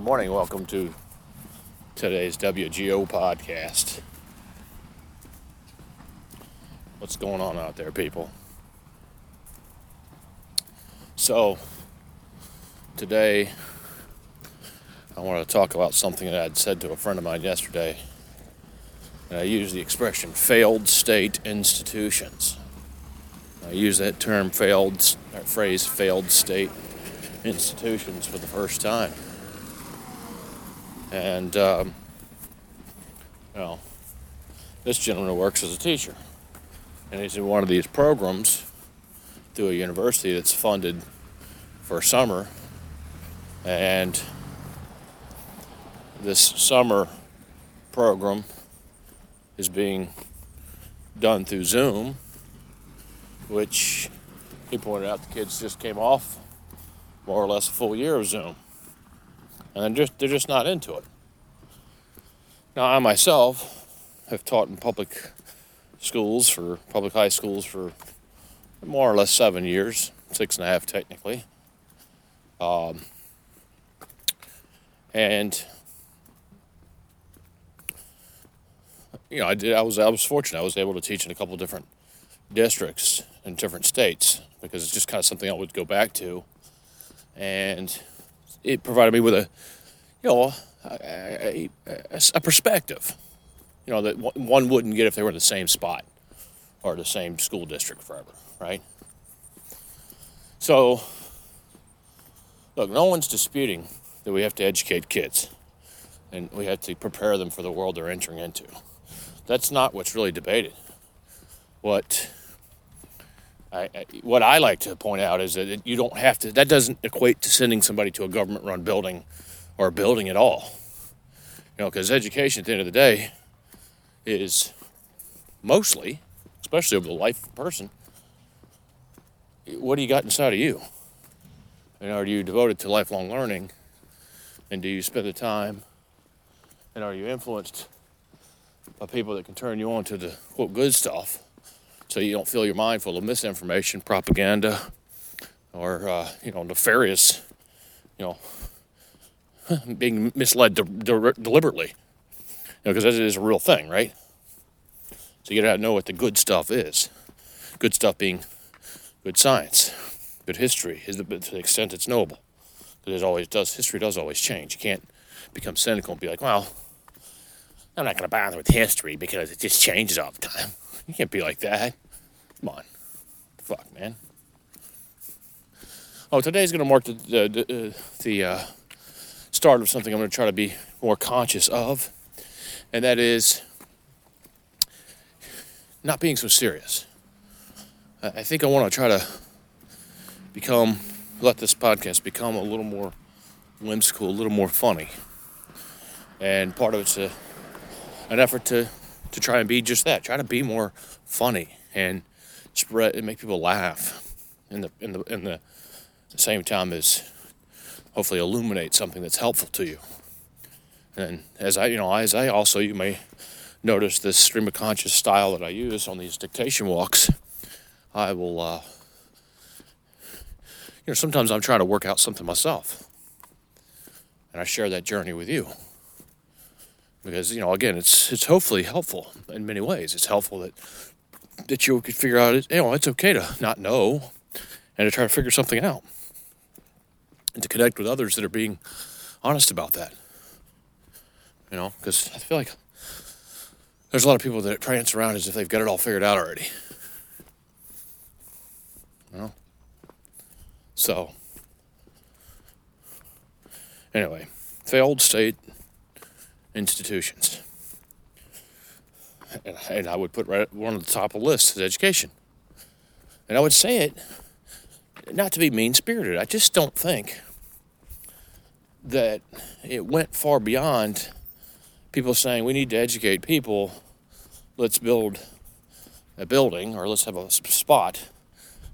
Good morning. Welcome to today's WGO podcast. What's going on out there, people? So, today I want to talk about something that I'd said to a friend of mine yesterday. And I used the expression failed state institutions. I use that term failed, that phrase failed state institutions for the first time. And, um, well, this gentleman works as a teacher. And he's in one of these programs through a university that's funded for summer. And this summer program is being done through Zoom, which he pointed out the kids just came off more or less a full year of Zoom. And they're just, they're just not into it. Now, I myself have taught in public schools for public high schools for more or less seven years, six and a half technically. Um, and you know, I did. I was I was fortunate. I was able to teach in a couple different districts in different states because it's just kind of something I would go back to, and it provided me with a, you know, a, a, a perspective, you know, that one wouldn't get if they were in the same spot or the same school district forever, right? So, look, no one's disputing that we have to educate kids and we have to prepare them for the world they're entering into. That's not what's really debated. What I, what I like to point out is that you don't have to. That doesn't equate to sending somebody to a government-run building or a building at all. You know, because education at the end of the day is mostly, especially over the life of a person, what do you got inside of you? And are you devoted to lifelong learning? And do you spend the time? And are you influenced by people that can turn you on to the quote good stuff so you don't fill your mind full of misinformation, propaganda, or uh, you know nefarious, you know, being misled de- de- deliberately. You know, because that is a real thing, right? So you gotta know what the good stuff is. Good stuff being good science, good history, is to the extent it's knowable. Because it always does. History does always change. You can't become cynical and be like, well I'm not going to bother with history because it just changes all the time. You can't be like that. Come on. Fuck, man. Oh, today's going to mark the, the, the uh, start of something I'm going to try to be more conscious of, and that is not being so serious. I think I want to try to become, let this podcast become a little more whimsical, a little more funny. And part of it's a an effort to to try and be just that. Try to be more funny and spread and make people laugh in the in the in the same time as hopefully illuminate something that's helpful to you. And as I you know as I also you may notice this stream of conscious style that I use on these dictation walks. I will uh, you know sometimes I'm trying to work out something myself. And I share that journey with you because you know again it's it's hopefully helpful in many ways. It's helpful that that you could figure out you know it's okay to not know and to try to figure something out and to connect with others that are being honest about that you know because i feel like there's a lot of people that prance around as if they've got it all figured out already. You know so anyway failed state institutions. And I would put right one of the top of the list is education. And I would say it not to be mean spirited. I just don't think that it went far beyond people saying we need to educate people. Let's build a building or let's have a spot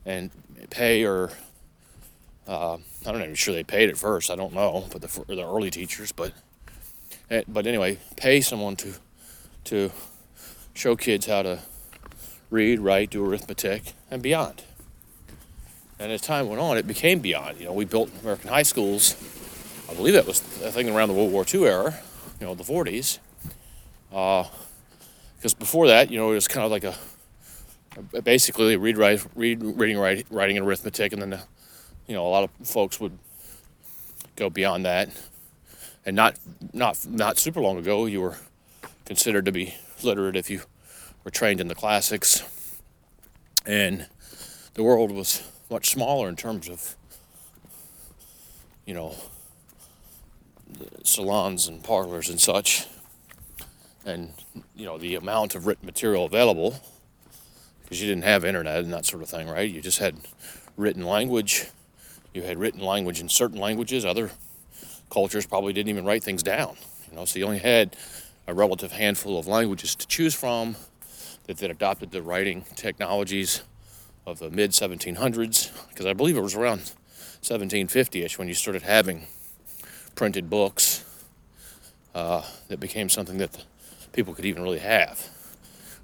and pay or uh, I'm not even sure they paid at first. I don't know, but the, the early teachers, but but anyway, pay someone to to show kids how to read, write, do arithmetic, and beyond. And as time went on, it became beyond. You know, we built American high schools I believe that was I think around the World War II era, you know, the 40s. Because uh, before that, you know, it was kind of like a, basically read, write, read, reading, write, writing, and arithmetic, and then, the, you know, a lot of folks would go beyond that. And not not not super long ago, you were considered to be literate if you were trained in the classics. And the world was much smaller in terms of, you know, salons and parlors and such, and you know the amount of written material available, because you didn't have internet and that sort of thing, right? You just had written language. You had written language in certain languages. Other cultures probably didn't even write things down. You know, so you only had a relative handful of languages to choose from that, that adopted the writing technologies of the mid 1700s, because I believe it was around 1750ish when you started having printed books uh, that became something that people could even really have.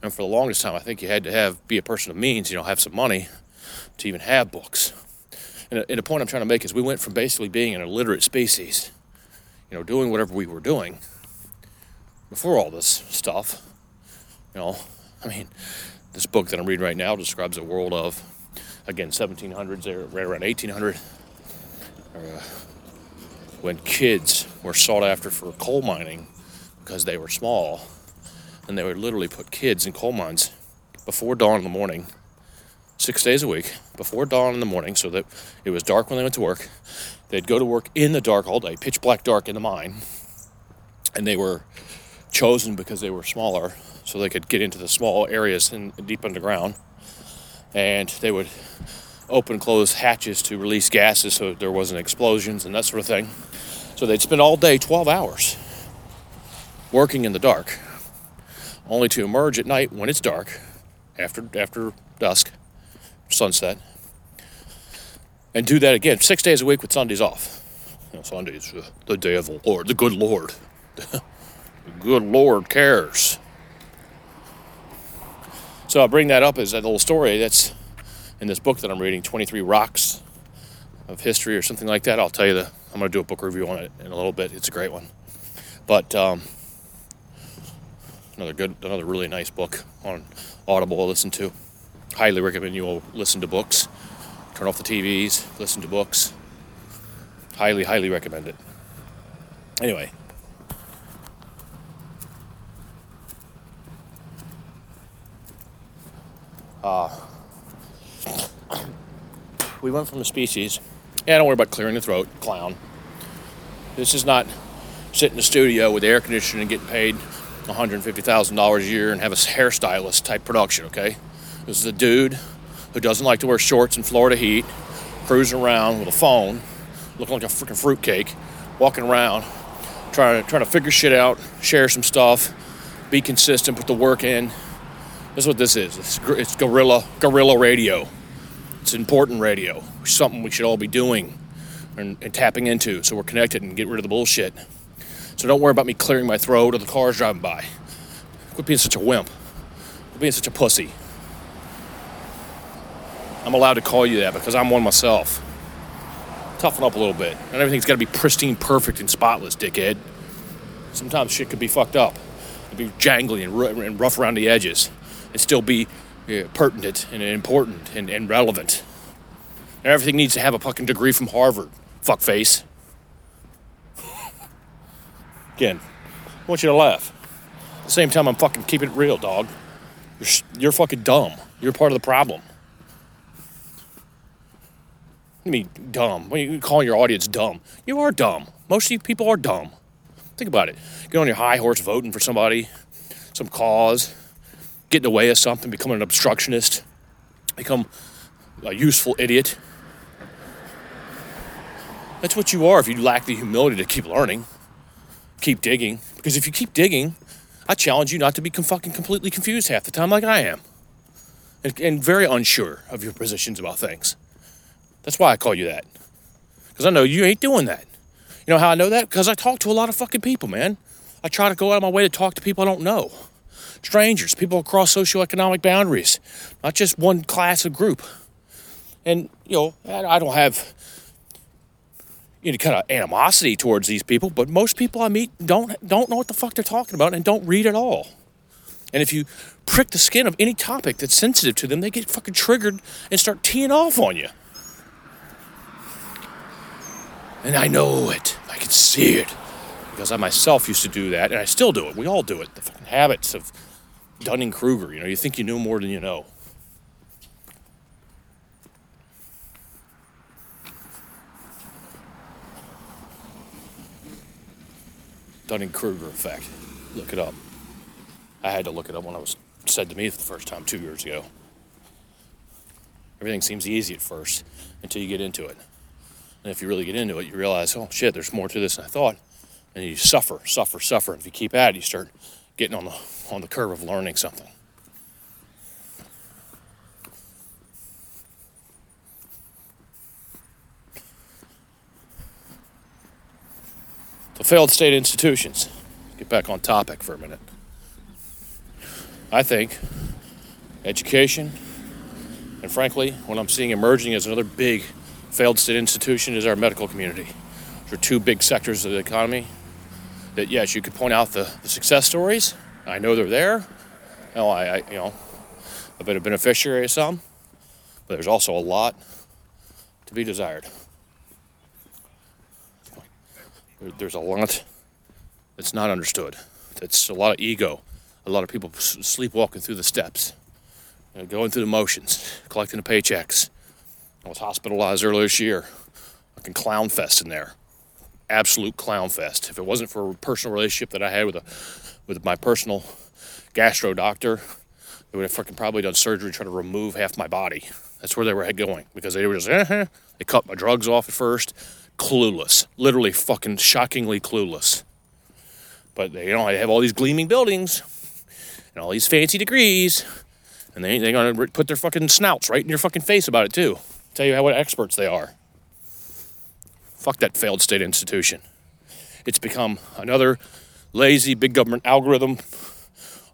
And for the longest time, I think you had to have be a person of means, you know, have some money to even have books. And, and the point I'm trying to make is we went from basically being an illiterate species, you know, doing whatever we were doing before all this stuff. You know, I mean, this book that I'm reading right now describes a world of, again, 1700s, right around 1800. Uh, when kids were sought after for coal mining because they were small, and they would literally put kids in coal mines before dawn in the morning, six days a week, before dawn in the morning, so that it was dark when they went to work. They'd go to work in the dark all day, pitch black dark in the mine, and they were chosen because they were smaller, so they could get into the small areas in deep underground, and they would open close hatches to release gases so there wasn't explosions and that sort of thing. So they'd spend all day, 12 hours, working in the dark, only to emerge at night when it's dark, after after dusk, sunset, and do that again six days a week with Sundays off. You know, Sundays, uh, the day of the Lord, the good Lord, the good Lord cares. So I bring that up as a little story that's in this book that I'm reading, 23 Rocks of History or something like that. I'll tell you the, I'm going to do a book review on it in a little bit. It's a great one. But um, another good, another really nice book on Audible to listen to. Highly recommend you all listen to books. Turn off the TVs, listen to books. Highly, highly recommend it. Anyway, uh, we went from a species. Yeah, don't worry about clearing the throat, clown. This is not sit in the studio with air conditioning and getting paid $150,000 a year and have a hairstylist type production, okay? This is a dude who doesn't like to wear shorts in Florida heat, cruising around with a phone, looking like a freaking fruitcake, walking around, trying to, trying to figure shit out, share some stuff, be consistent, put the work in. That's what this is. It's, it's guerrilla, guerrilla radio. It's important radio, something we should all be doing and, and tapping into so we're connected and get rid of the bullshit. So don't worry about me clearing my throat or the cars driving by. Quit being such a wimp. Quit being such a pussy. I'm allowed to call you that because I'm one myself. Toughen up a little bit. And everything's got to be pristine, perfect, and spotless, dickhead. Sometimes shit could be fucked up. It'd be jangly and rough around the edges and still be yeah, pertinent and important and, and relevant. And everything needs to have a fucking degree from Harvard. Fuckface. Again, I want you to laugh. At the same time, I'm fucking keeping it real, dog. You're, you're fucking dumb. You're part of the problem. I mean, dumb. When you calling your audience dumb, you are dumb. Most of you people are dumb. Think about it. Get on your high horse voting for somebody, some cause, get in the way of something, become an obstructionist, become a useful idiot. That's what you are if you lack the humility to keep learning, keep digging. Because if you keep digging, I challenge you not to be fucking completely confused half the time like I am. And, and very unsure of your positions about things. That's why I call you that. Because I know you ain't doing that. You know how I know that? Because I talk to a lot of fucking people, man. I try to go out of my way to talk to people I don't know strangers, people across socioeconomic boundaries, not just one class or group. And, you know, I don't have know, kind of animosity towards these people, but most people I meet don't don't know what the fuck they're talking about and don't read at all. And if you prick the skin of any topic that's sensitive to them, they get fucking triggered and start teeing off on you. And I know it. I can see it. Because I myself used to do that, and I still do it. We all do it. The fucking habits of Dunning Kruger. You know, you think you know more than you know. Dunning Kruger effect. Look it up. I had to look it up when it was said to me for the first time two years ago. Everything seems easy at first until you get into it. And if you really get into it, you realize, oh shit, there's more to this than I thought. And you suffer, suffer, suffer. And if you keep at it, you start getting on the on the curve of learning something. The failed state institutions. Get back on topic for a minute. I think education, and frankly, what I'm seeing emerging is another big failed state institution is our medical community. Those are two big sectors of the economy that, yes, you could point out the, the success stories. I know they're there. Know, I, I, you know, I've been a beneficiary of some, but there's also a lot to be desired. There's a lot that's not understood. That's a lot of ego, a lot of people sleepwalking through the steps, you know, going through the motions, collecting the paychecks, I was hospitalized earlier this year. Fucking clown fest in there. Absolute clown fest. If it wasn't for a personal relationship that I had with a with my personal gastro doctor, they would have fucking probably done surgery trying to remove half my body. That's where they were going because they were just eh, they cut my drugs off at first, clueless, literally fucking shockingly clueless. But they, you know, I have all these gleaming buildings and all these fancy degrees, and they they're gonna put their fucking snouts right in your fucking face about it too. Tell you how what experts they are. Fuck that failed state institution. It's become another lazy big government algorithm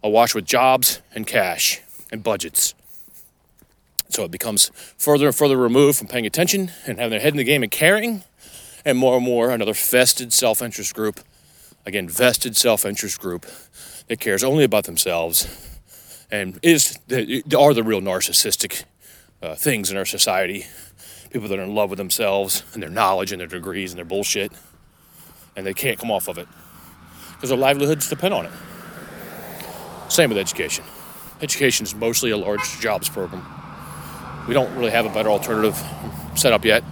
awash with jobs and cash and budgets. So it becomes further and further removed from paying attention and having their head in the game and caring, and more and more another vested self interest group, again, vested self interest group that cares only about themselves and is are the real narcissistic uh, things in our society. People that are in love with themselves and their knowledge and their degrees and their bullshit, and they can't come off of it because their livelihoods depend on it. Same with education. Education is mostly a large jobs program. We don't really have a better alternative set up yet.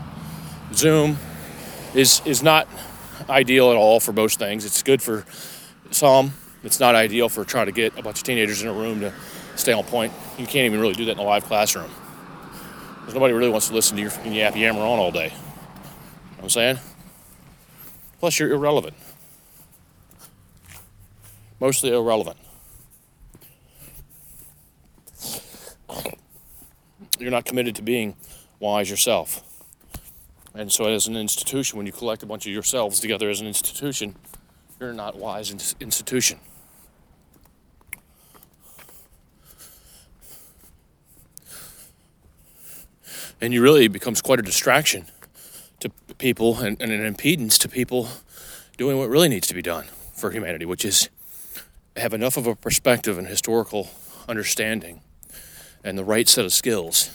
Zoom is is not ideal at all for most things. It's good for some. It's not ideal for trying to get a bunch of teenagers in a room to stay on point. You can't even really do that in a live classroom. Because nobody really wants to listen to your yap yammer on all day. You know what I'm saying? Plus, you're irrelevant. Mostly irrelevant. You're not committed to being wise yourself. And so, as an institution, when you collect a bunch of yourselves together as an institution, you're not wise institution. And you really becomes quite a distraction to people and, and, an impedance to people doing what really needs to be done for humanity, which is have enough of a perspective and historical understanding and the right set of skills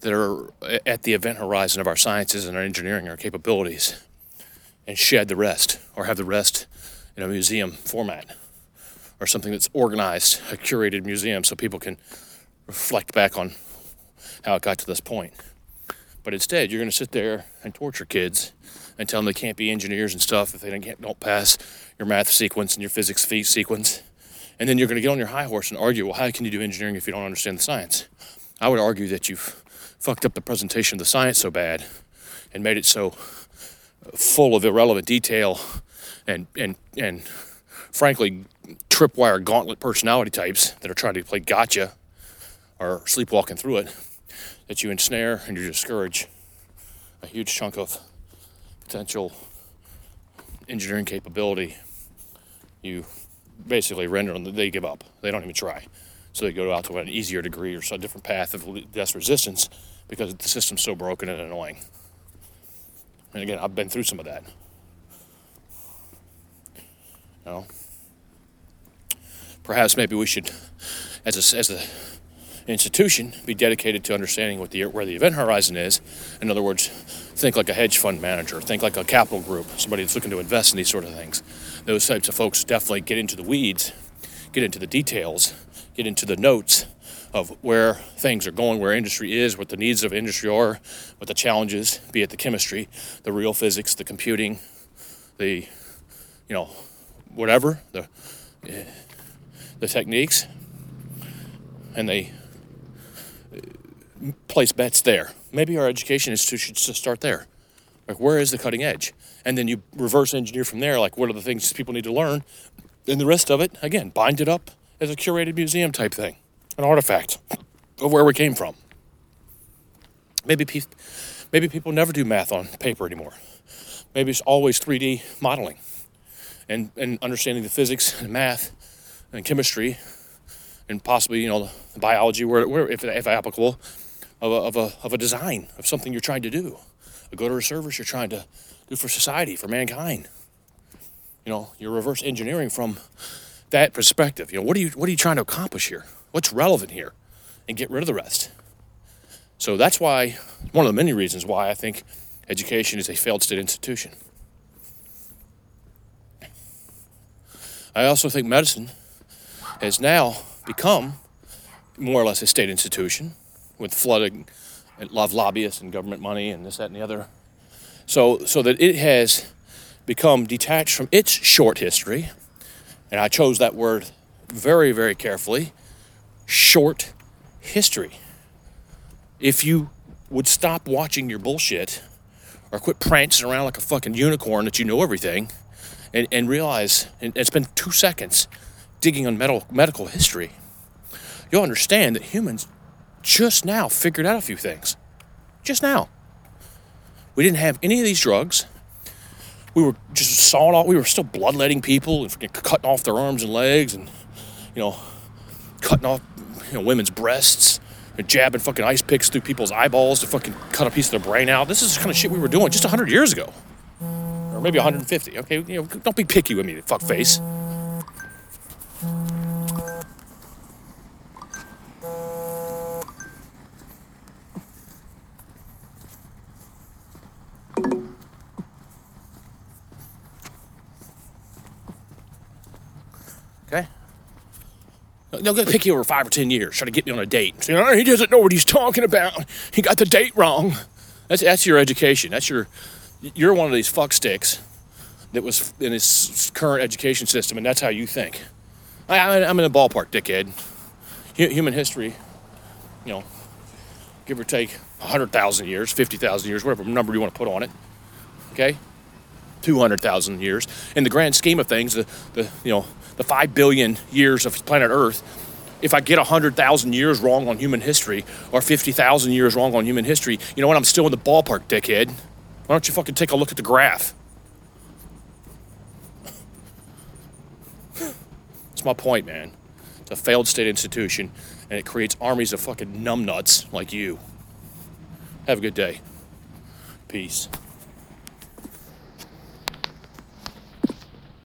that are at the event horizon of our sciences and our engineering, our capabilities, and shed the rest, or have the rest in a museum format, or something that's organized, a curated museum, so people can reflect back on how it got to this point. But instead, you're going to sit there and torture kids and tell them they can't be engineers and stuff if they don't, don't pass your math sequence and your physics sequence. And then you're going to get on your high horse and argue, well, how can you do engineering if you don't understand the science? I would argue that you've fucked up the presentation of the science so bad and made it so full of irrelevant detail and, and, and frankly, tripwire gauntlet personality types that are trying to play gotcha or sleepwalking through it that you ensnare and you discourage a huge chunk of potential engineering capability. You basically render them, they give up. They don't even try. So they go out to an easier degree or a different path of less resistance because the system's so broken and annoying. And again, I've been through some of that. You know, perhaps maybe we should, as a, as a institution, be dedicated to understanding what the where the event horizon is. In other words, think like a hedge fund manager, think like a capital group, somebody that's looking to invest in these sort of things. Those types of folks definitely get into the weeds, get into the details, get into the notes of where things are going, where industry is, what the needs of industry are, what the challenges, be it the chemistry, the real physics, the computing, the, you know, whatever, the, eh, the techniques, and they place bets there. Maybe our education institution should start there. Like, where is the cutting edge? And then you reverse engineer from there, like, what are the things people need to learn? And the rest of it, again, bind it up as a curated museum type thing, an artifact of where we came from. Maybe, pe- maybe people never do math on paper anymore. Maybe it's always 3D modeling and, and understanding the physics and math and chemistry and possibly, you know, the biology, where, where if, if applicable, of a, of, a, of a design of something you're trying to do, a good or a service you're trying to do for society, for mankind. You know, you're reverse engineering from that perspective. You know, what are you what are you trying to accomplish here? What's relevant here? And get rid of the rest. So that's why one of the many reasons why I think education is a failed state institution. I also think medicine has now become more or less a state institution with flooding and love lobbyists and government money and this, that, and the other. So, so that it has become detached from its short history, and I chose that word very, very carefully short history. If you would stop watching your bullshit or quit prancing around like a fucking unicorn that you know everything and, and realize and it's been two seconds digging on medical, medical history, you'll understand that humans just now figured out a few things. Just now. We didn't have any of these drugs. We were just sawing off, we were still bloodletting people and cutting off their arms and legs and, you know, cutting off, you know, women's breasts and jabbing fucking ice picks through people's eyeballs to fucking cut a piece of their brain out. This is the kind of shit we were doing just 100 years ago. Or maybe 150. Okay, you know, don't be picky with me, fuck They'll get picky over five or ten years, try to get me on a date. Say, oh, he doesn't know what he's talking about. He got the date wrong. That's that's your education. That's your you're one of these fuck sticks that was in his current education system, and that's how you think. I, I'm in the ballpark, dickhead. Human history, you know, give or take 100,000 years, 50,000 years, whatever number you want to put on it. Okay? 200,000 years. In the grand scheme of things, the, the, you know, the 5 billion years of planet Earth, if I get 100,000 years wrong on human history or 50,000 years wrong on human history, you know what? I'm still in the ballpark, dickhead. Why don't you fucking take a look at the graph? That's my point, man. It's a failed state institution, and it creates armies of fucking numbnuts like you. Have a good day. Peace.